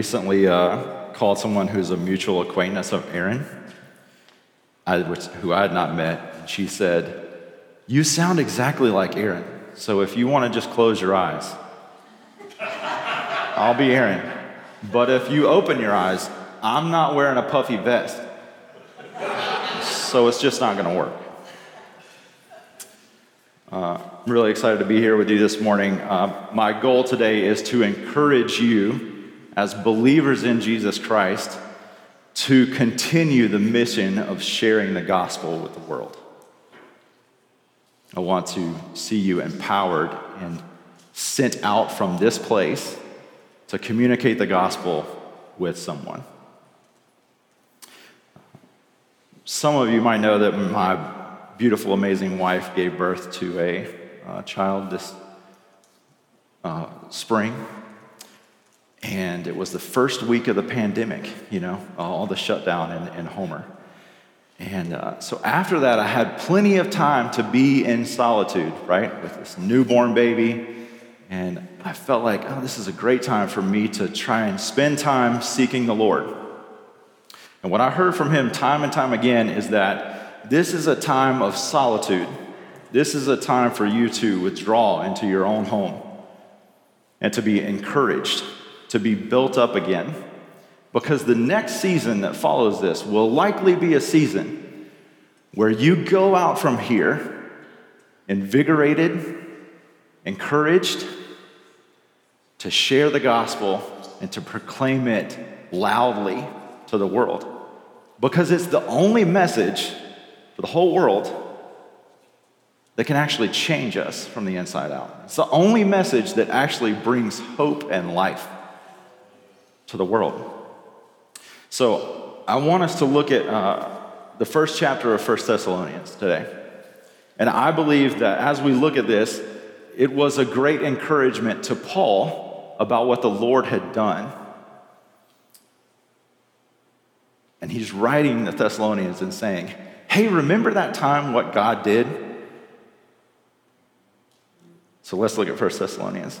recently uh, called someone who's a mutual acquaintance of Aaron, I, which, who I had not met. She said, You sound exactly like Aaron. So if you want to just close your eyes, I'll be Aaron. But if you open your eyes, I'm not wearing a puffy vest. So it's just not going to work. Uh, I'm really excited to be here with you this morning. Uh, my goal today is to encourage you, as believers in Jesus Christ, to continue the mission of sharing the gospel with the world. I want to see you empowered and sent out from this place to communicate the gospel with someone. Some of you might know that my beautiful, amazing wife gave birth to a uh, child this uh, spring. And it was the first week of the pandemic, you know, all the shutdown in, in Homer. And uh, so after that, I had plenty of time to be in solitude, right, with this newborn baby and I felt like, oh, this is a great time for me to try and spend time seeking the Lord. And what I heard from him time and time again is that this is a time of solitude. This is a time for you to withdraw into your own home and to be encouraged, to be built up again. Because the next season that follows this will likely be a season where you go out from here invigorated, encouraged, to share the gospel and to proclaim it loudly to the world. Because it's the only message for the whole world that can actually change us from the inside out. It's the only message that actually brings hope and life to the world. So I want us to look at uh, the first chapter of First Thessalonians today. And I believe that as we look at this, it was a great encouragement to Paul about what the Lord had done. And he's writing the Thessalonians and saying, Hey, remember that time what God did? So let's look at 1 Thessalonians.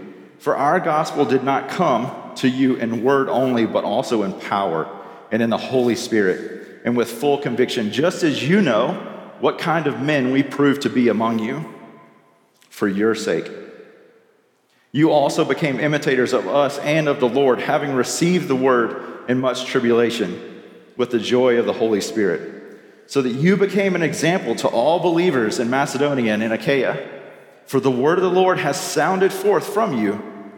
for our gospel did not come to you in word only, but also in power and in the Holy Spirit and with full conviction, just as you know what kind of men we prove to be among you for your sake. You also became imitators of us and of the Lord, having received the word in much tribulation with the joy of the Holy Spirit, so that you became an example to all believers in Macedonia and in Achaia. For the word of the Lord has sounded forth from you,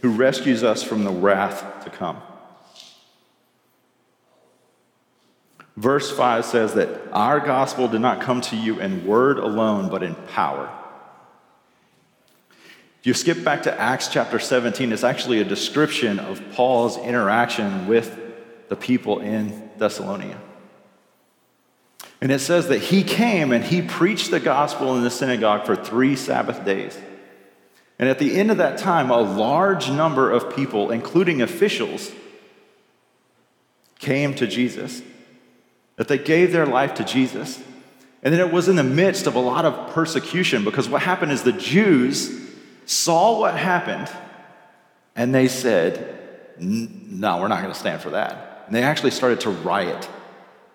who rescues us from the wrath to come. Verse 5 says that our gospel did not come to you in word alone, but in power. If you skip back to Acts chapter 17, it's actually a description of Paul's interaction with the people in Thessalonica. And it says that he came and he preached the gospel in the synagogue for three Sabbath days. And at the end of that time, a large number of people, including officials, came to Jesus that they gave their life to Jesus. And then it was in the midst of a lot of persecution because what happened is the Jews saw what happened and they said, No, we're not going to stand for that. And they actually started to riot.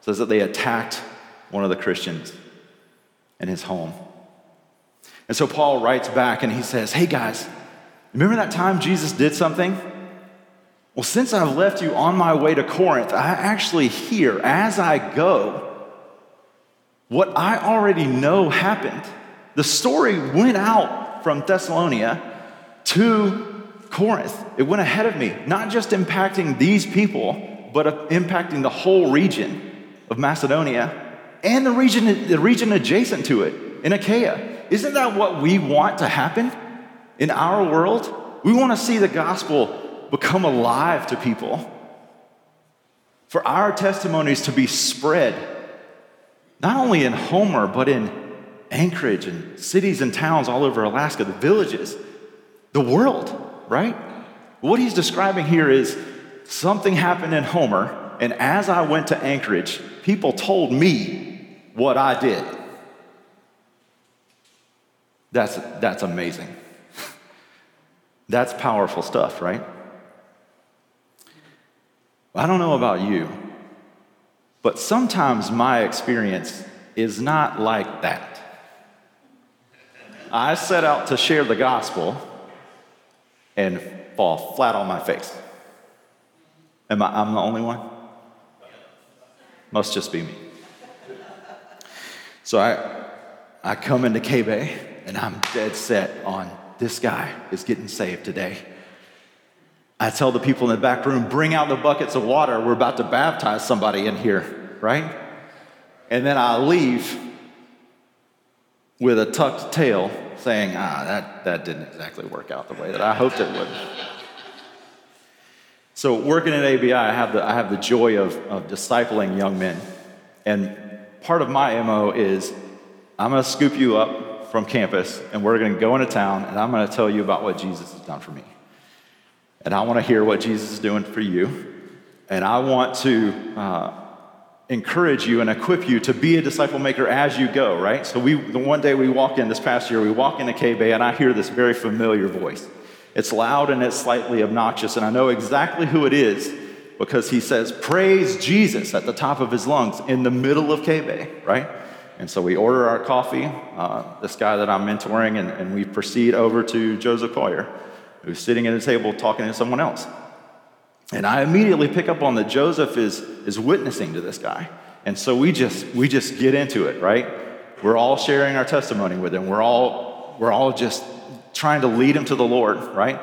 Says that they attacked one of the Christians in his home. And so Paul writes back and he says, Hey guys, remember that time Jesus did something? Well, since I've left you on my way to Corinth, I actually hear as I go what I already know happened. The story went out from Thessalonica to Corinth. It went ahead of me, not just impacting these people, but uh, impacting the whole region of Macedonia and the region, the region adjacent to it in Achaia. Isn't that what we want to happen in our world? We want to see the gospel become alive to people, for our testimonies to be spread, not only in Homer, but in Anchorage and cities and towns all over Alaska, the villages, the world, right? What he's describing here is something happened in Homer, and as I went to Anchorage, people told me what I did. That's, that's amazing. That's powerful stuff, right? I don't know about you, but sometimes my experience is not like that. I set out to share the gospel and fall flat on my face. Am I, I'm the only one? Must just be me. So I, I come into K-Bay and I'm dead set on this guy is getting saved today. I tell the people in the back room, bring out the buckets of water. We're about to baptize somebody in here, right? And then I leave with a tucked tail saying, ah, that, that didn't exactly work out the way that I hoped it would. So, working at ABI, I have the, I have the joy of, of discipling young men. And part of my MO is I'm going to scoop you up from campus, and we're going to go into town, and I'm going to tell you about what Jesus has done for me. And I want to hear what Jesus is doing for you. And I want to uh, encourage you and equip you to be a disciple maker as you go, right? So we, the one day we walk in this past year, we walk into K-Bay and I hear this very familiar voice. It's loud and it's slightly obnoxious, and I know exactly who it is because he says, Praise Jesus at the top of his lungs in the middle of K-Bay, right? And so we order our coffee, uh, this guy that I'm mentoring, and, and we proceed over to Joseph Collier who's sitting at a table talking to someone else. And I immediately pick up on that Joseph is, is witnessing to this guy. And so we just, we just get into it, right? We're all sharing our testimony with him. We're all, we're all just trying to lead him to the Lord, right?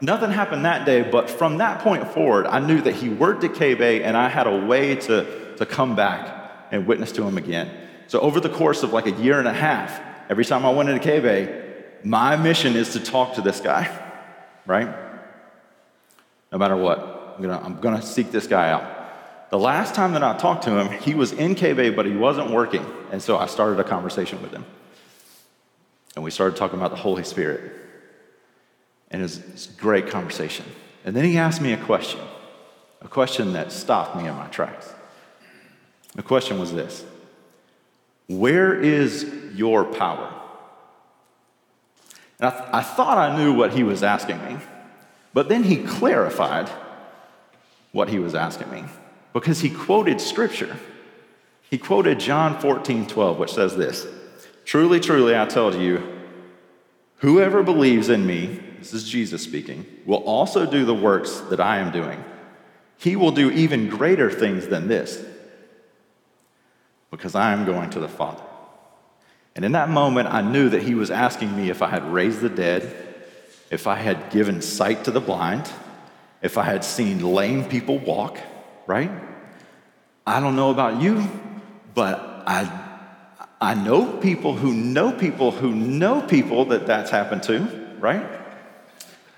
Nothing happened that day, but from that point forward, I knew that he worked at K-Bay and I had a way to, to come back and witness to him again. So over the course of like a year and a half, every time I went into K-Bay, my mission is to talk to this guy right? No matter what, I'm gonna, I'm gonna seek this guy out. The last time that I talked to him, he was in K-Bay, but he wasn't working. And so I started a conversation with him. And we started talking about the Holy Spirit. And it was, it was a great conversation. And then he asked me a question, a question that stopped me in my tracks. The question was this Where is your power? And I, th- I thought I knew what he was asking me, but then he clarified what he was asking me because he quoted scripture. He quoted John 14, 12, which says this Truly, truly, I tell you, whoever believes in me, this is Jesus speaking, will also do the works that I am doing. He will do even greater things than this because I am going to the Father. And in that moment, I knew that he was asking me if I had raised the dead, if I had given sight to the blind, if I had seen lame people walk, right? I don't know about you, but I, I know people who know people who know people that that's happened to, right?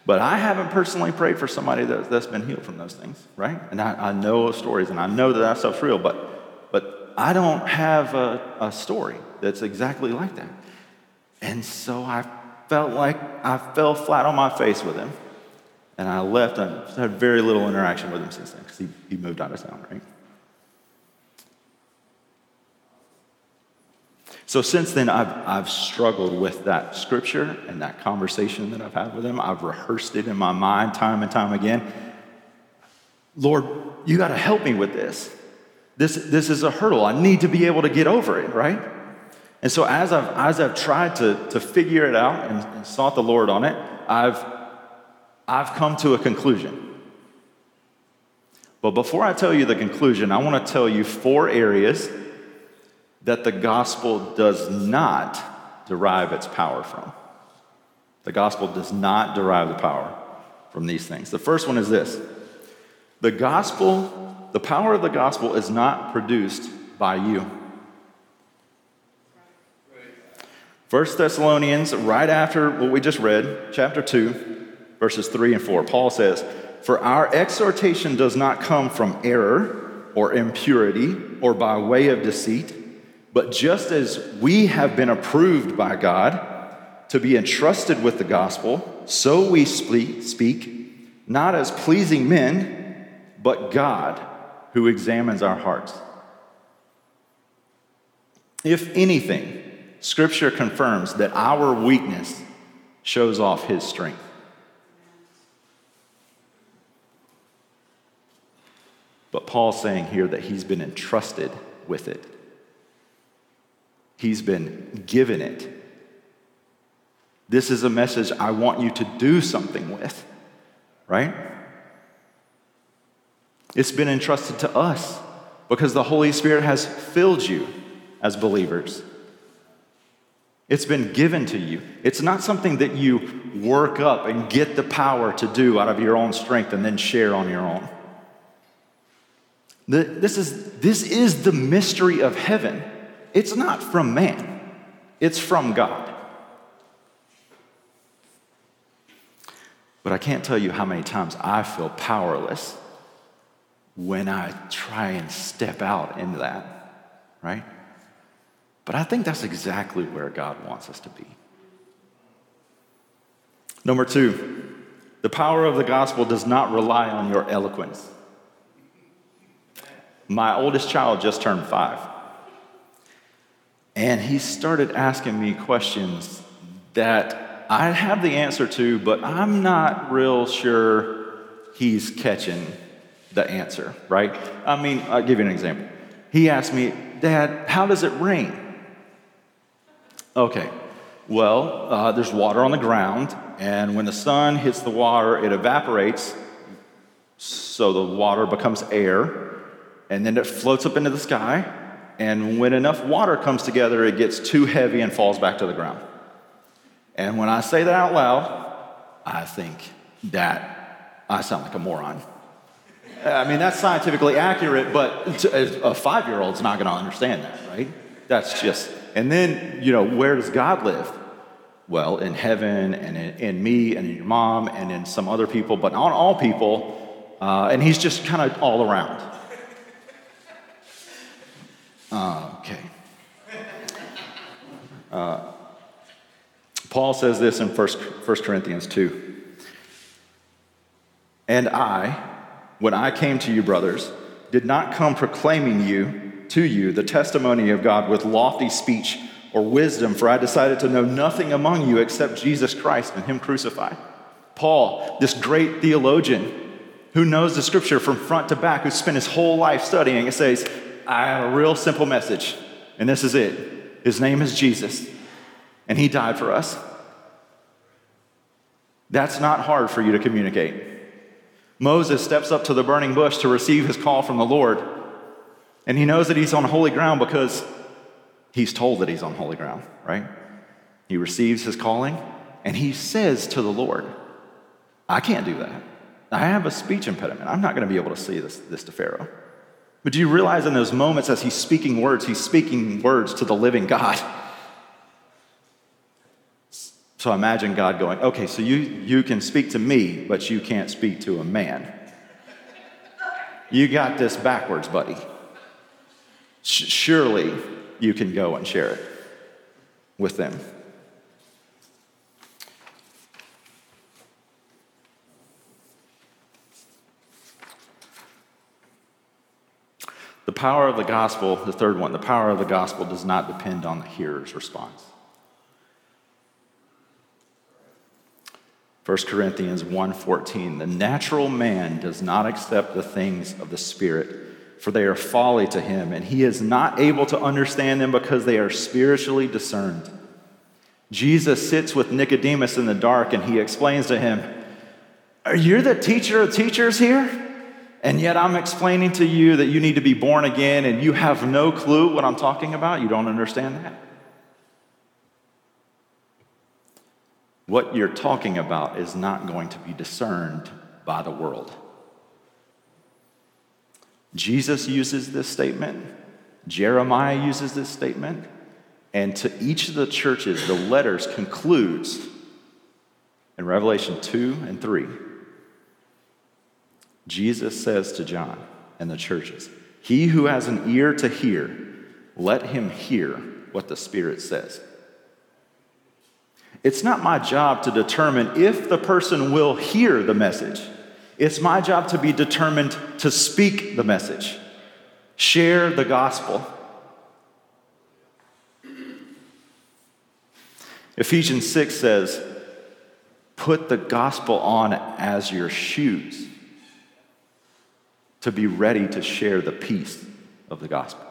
But I haven't personally prayed for somebody that, that's been healed from those things, right? And I, I know stories and I know that that stuff's real, but I don't have a, a story that's exactly like that. And so I felt like I fell flat on my face with him. And I left and had very little interaction with him since then because he, he moved out of town, right? So since then, I've, I've struggled with that scripture and that conversation that I've had with him. I've rehearsed it in my mind time and time again. Lord, you got to help me with this. This, this is a hurdle. I need to be able to get over it, right? And so as I've, as I've tried to, to figure it out and, and sought the Lord on it, I've, I've come to a conclusion. But before I tell you the conclusion, I want to tell you four areas that the gospel does not derive its power from. The gospel does not derive the power from these things. The first one is this the gospel, the power of the gospel is not produced by you. 1 Thessalonians, right after what we just read, chapter 2, verses 3 and 4, Paul says, For our exhortation does not come from error or impurity or by way of deceit, but just as we have been approved by God to be entrusted with the gospel, so we speak, not as pleasing men, but God who examines our hearts. If anything, Scripture confirms that our weakness shows off His strength. But Paul's saying here that he's been entrusted with it. He's been given it. This is a message I want you to do something with, right? It's been entrusted to us because the Holy Spirit has filled you as believers. It's been given to you. It's not something that you work up and get the power to do out of your own strength and then share on your own. This is, this is the mystery of heaven. It's not from man, it's from God. But I can't tell you how many times I feel powerless when I try and step out into that, right? But I think that's exactly where God wants us to be. Number two, the power of the gospel does not rely on your eloquence. My oldest child just turned five. And he started asking me questions that I have the answer to, but I'm not real sure he's catching the answer, right? I mean, I'll give you an example. He asked me, Dad, how does it rain? Okay, well, uh, there's water on the ground, and when the sun hits the water, it evaporates, so the water becomes air, and then it floats up into the sky, and when enough water comes together, it gets too heavy and falls back to the ground. And when I say that out loud, I think that I sound like a moron. I mean, that's scientifically accurate, but a five year old's not going to understand that, right? That's just and then, you know, where does God live? Well, in heaven and in, in me and in your mom and in some other people, but not all people. Uh, and he's just kind of all around. Uh, okay. Uh, Paul says this in 1, 1 Corinthians 2. And I, when I came to you, brothers, did not come proclaiming you to you the testimony of God with lofty speech or wisdom, for I decided to know nothing among you except Jesus Christ and Him crucified. Paul, this great theologian who knows the scripture from front to back, who spent his whole life studying, it says, I have a real simple message, and this is it. His name is Jesus, and He died for us. That's not hard for you to communicate. Moses steps up to the burning bush to receive his call from the Lord. And he knows that he's on holy ground because he's told that he's on holy ground, right? He receives his calling and he says to the Lord, I can't do that. I have a speech impediment. I'm not going to be able to say this, this to Pharaoh. But do you realize in those moments as he's speaking words, he's speaking words to the living God? So imagine God going, okay, so you, you can speak to me, but you can't speak to a man. You got this backwards, buddy surely you can go and share it with them. The power of the gospel, the third one, the power of the gospel does not depend on the hearer's response. 1 Corinthians 1:14 The natural man does not accept the things of the spirit for they are folly to him, and he is not able to understand them because they are spiritually discerned. Jesus sits with Nicodemus in the dark and he explains to him, Are you the teacher of teachers here? and yet I'm explaining to you that you need to be born again and you have no clue what I'm talking about? You don't understand that? What you're talking about is not going to be discerned by the world. Jesus uses this statement, Jeremiah uses this statement, and to each of the churches, the letters concludes in Revelation 2 and 3. Jesus says to John and the churches, He who has an ear to hear, let him hear what the Spirit says. It's not my job to determine if the person will hear the message. It's my job to be determined to speak the message, share the gospel. Ephesians 6 says, Put the gospel on as your shoes to be ready to share the peace of the gospel.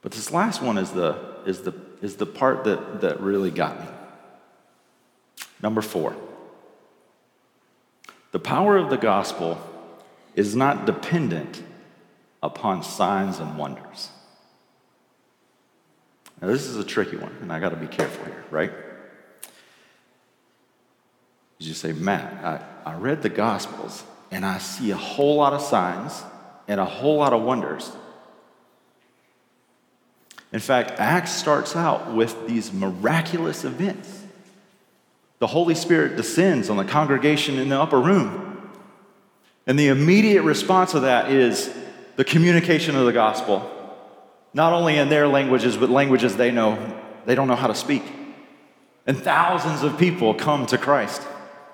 But this last one is the, is the, is the part that, that really got me. Number four. The power of the gospel is not dependent upon signs and wonders. Now, this is a tricky one, and I got to be careful here, right? You say, Matt, I, I read the Gospels and I see a whole lot of signs and a whole lot of wonders. In fact, Acts starts out with these miraculous events. The Holy Spirit descends on the congregation in the upper room. And the immediate response of that is the communication of the gospel, not only in their languages, but languages they know they don't know how to speak. And thousands of people come to Christ,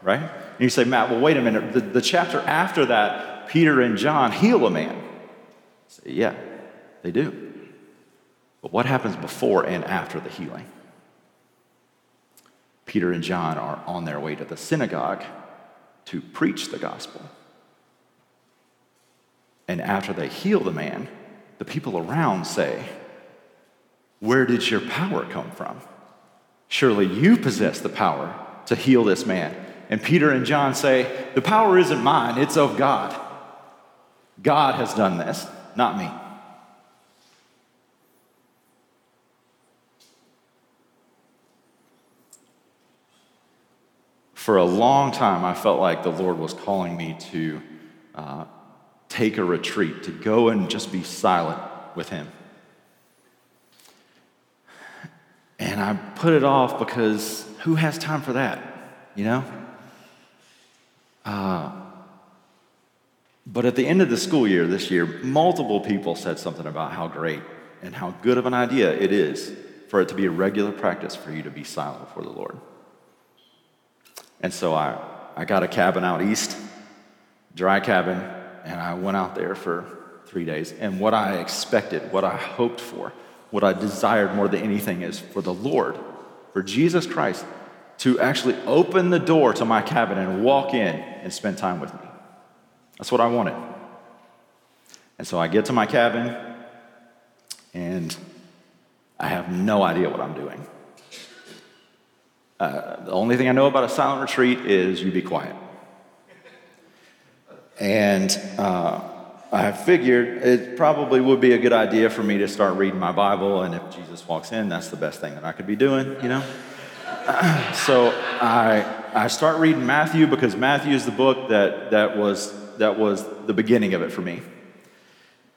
right? And you say, Matt, well, wait a minute. The, the chapter after that, Peter and John heal a man. Say, yeah, they do. But what happens before and after the healing? Peter and John are on their way to the synagogue to preach the gospel. And after they heal the man, the people around say, Where did your power come from? Surely you possess the power to heal this man. And Peter and John say, The power isn't mine, it's of God. God has done this, not me. For a long time, I felt like the Lord was calling me to uh, take a retreat, to go and just be silent with Him. And I put it off because who has time for that, you know? Uh, but at the end of the school year this year, multiple people said something about how great and how good of an idea it is for it to be a regular practice for you to be silent before the Lord. And so I, I got a cabin out east, dry cabin, and I went out there for three days. And what I expected, what I hoped for, what I desired more than anything is for the Lord, for Jesus Christ, to actually open the door to my cabin and walk in and spend time with me. That's what I wanted. And so I get to my cabin, and I have no idea what I'm doing. Uh, the only thing I know about a silent retreat is you be quiet. And uh, I figured it probably would be a good idea for me to start reading my Bible, and if Jesus walks in, that's the best thing that I could be doing, you know? so I, I start reading Matthew because Matthew is the book that, that, was, that was the beginning of it for me.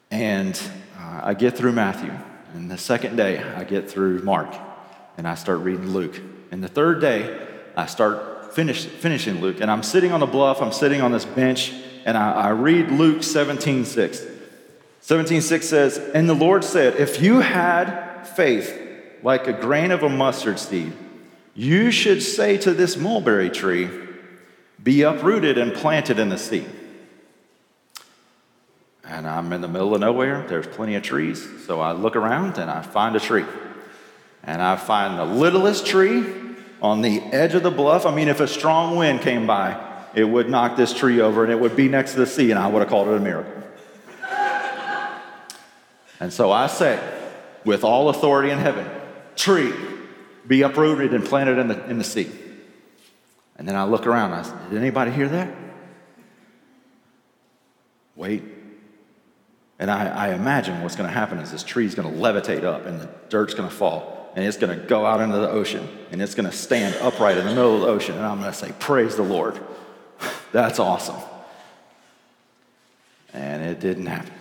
And uh, I get through Matthew, and the second day I get through Mark, and I start reading Luke. And the third day, I start finish, finishing Luke, and I'm sitting on the bluff, I'm sitting on this bench, and I, I read Luke 17 6. 17 6 says, And the Lord said, If you had faith like a grain of a mustard seed, you should say to this mulberry tree, Be uprooted and planted in the sea. And I'm in the middle of nowhere. There's plenty of trees. So I look around and I find a tree. And I find the littlest tree on the edge of the bluff. I mean, if a strong wind came by, it would knock this tree over and it would be next to the sea, and I would have called it a miracle. and so I say, with all authority in heaven, tree, be uprooted and planted in the, in the sea. And then I look around. I say, Did anybody hear that? Wait. And I, I imagine what's going to happen is this tree's going to levitate up and the dirt's going to fall and it's going to go out into the ocean and it's going to stand upright in the middle of the ocean. And I'm going to say, Praise the Lord. That's awesome. And it didn't happen.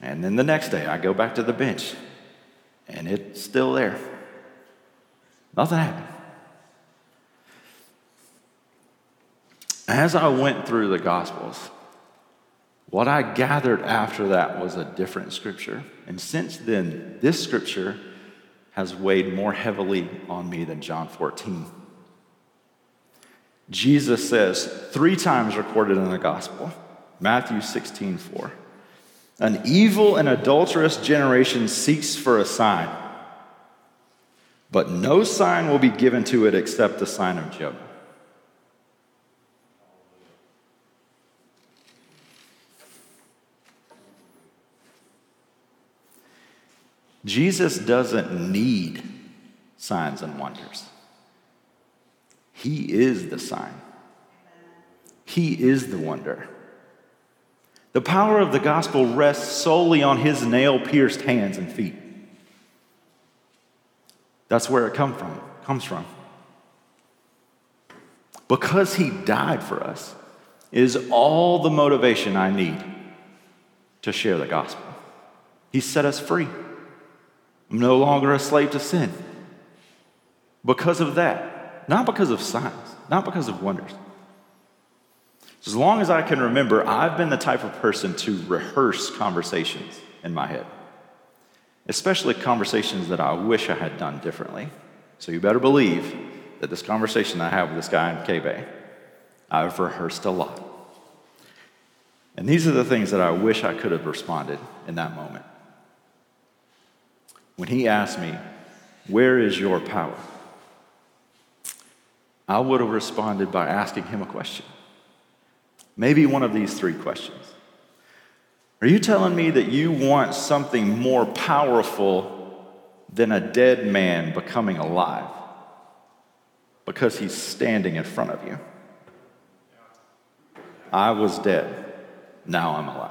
And then the next day, I go back to the bench and it's still there. Nothing happened. As I went through the Gospels, what I gathered after that was a different scripture. And since then, this scripture has weighed more heavily on me than John 14. Jesus says, three times recorded in the gospel, Matthew 16, 4. An evil and adulterous generation seeks for a sign, but no sign will be given to it except the sign of Jonah. Jesus doesn't need signs and wonders. He is the sign, He is the wonder. The power of the gospel rests solely on His nail pierced hands and feet. That's where it come from, comes from. Because He died for us is all the motivation I need to share the gospel. He set us free. I'm no longer a slave to sin. Because of that, not because of signs, not because of wonders. As long as I can remember, I've been the type of person to rehearse conversations in my head, especially conversations that I wish I had done differently. So you better believe that this conversation I have with this guy in K-Bay, I've rehearsed a lot. And these are the things that I wish I could have responded in that moment when he asked me, Where is your power? I would have responded by asking him a question. Maybe one of these three questions. Are you telling me that you want something more powerful than a dead man becoming alive because he's standing in front of you? I was dead, now I'm alive.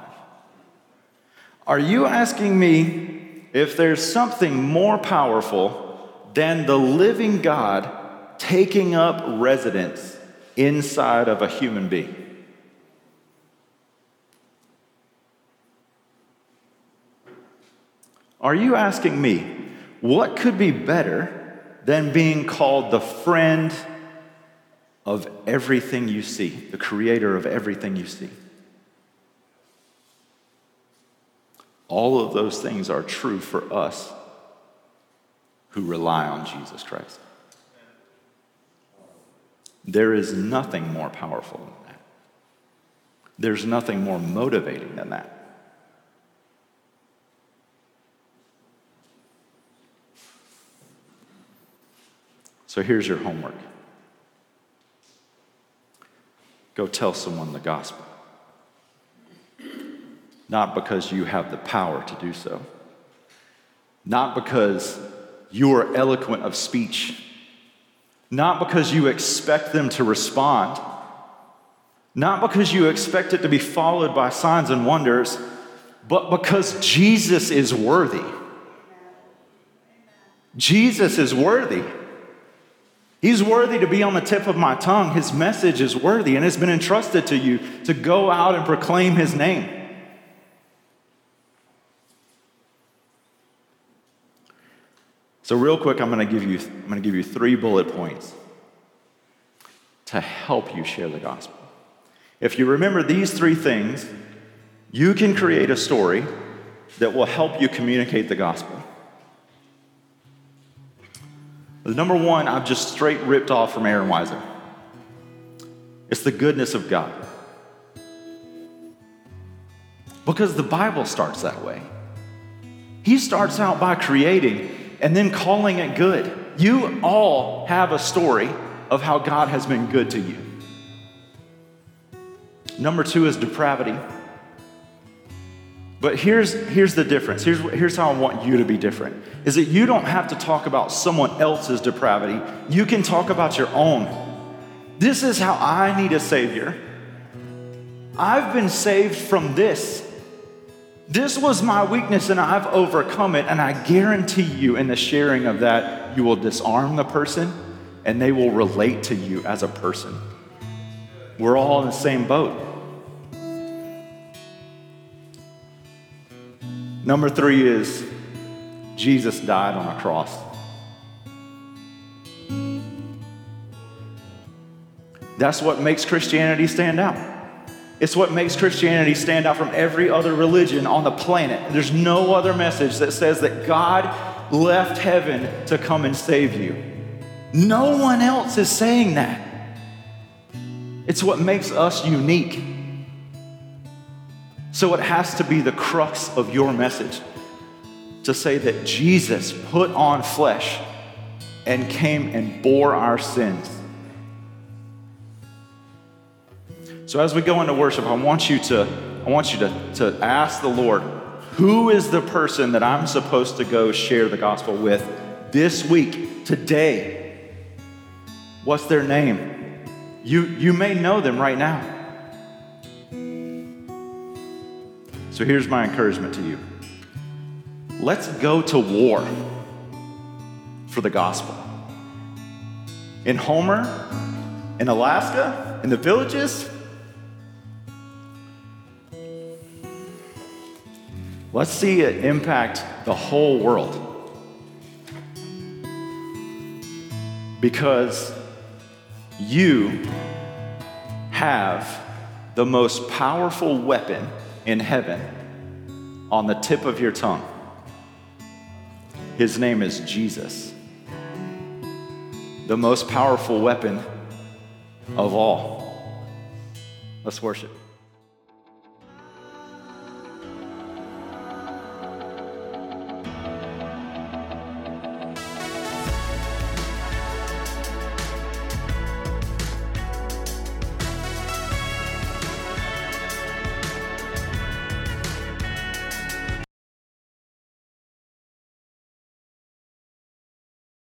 Are you asking me if there's something more powerful than the living God taking up residence inside of a human being. Are you asking me what could be better than being called the friend of everything you see, the creator of everything you see? All of those things are true for us who rely on Jesus Christ. There is nothing more powerful than that. There's nothing more motivating than that. So here's your homework go tell someone the gospel not because you have the power to do so, not because you are eloquent of speech, not because you expect them to respond, not because you expect it to be followed by signs and wonders, but because Jesus is worthy. Jesus is worthy. He's worthy to be on the tip of my tongue. His message is worthy and has been entrusted to you to go out and proclaim his name. So, real quick, I'm going to give you, I'm going to give you three bullet points to help you share the gospel. If you remember these three things, you can create a story that will help you communicate the gospel. The number one, I've just straight ripped off from Aaron Weiser. It's the goodness of God. Because the Bible starts that way. He starts out by creating and then calling it good. You all have a story of how God has been good to you. Number two is depravity. But here's, here's the difference. Here's, here's how I want you to be different. Is that you don't have to talk about someone else's depravity. You can talk about your own. This is how I need a savior. I've been saved from this. This was my weakness and I've overcome it. And I guarantee you, in the sharing of that, you will disarm the person and they will relate to you as a person. We're all in the same boat. Number three is Jesus died on a cross. That's what makes Christianity stand out. It's what makes Christianity stand out from every other religion on the planet. There's no other message that says that God left heaven to come and save you. No one else is saying that. It's what makes us unique. So it has to be the crux of your message to say that Jesus put on flesh and came and bore our sins. So as we go into worship, I want you to I want you to, to ask the Lord, who is the person that I'm supposed to go share the gospel with this week, today? What's their name? You, you may know them right now. So here's my encouragement to you let's go to war for the gospel. In Homer, in Alaska, in the villages, let's see it impact the whole world. Because you have the most powerful weapon in heaven on the tip of your tongue. His name is Jesus, the most powerful weapon of all. Let's worship.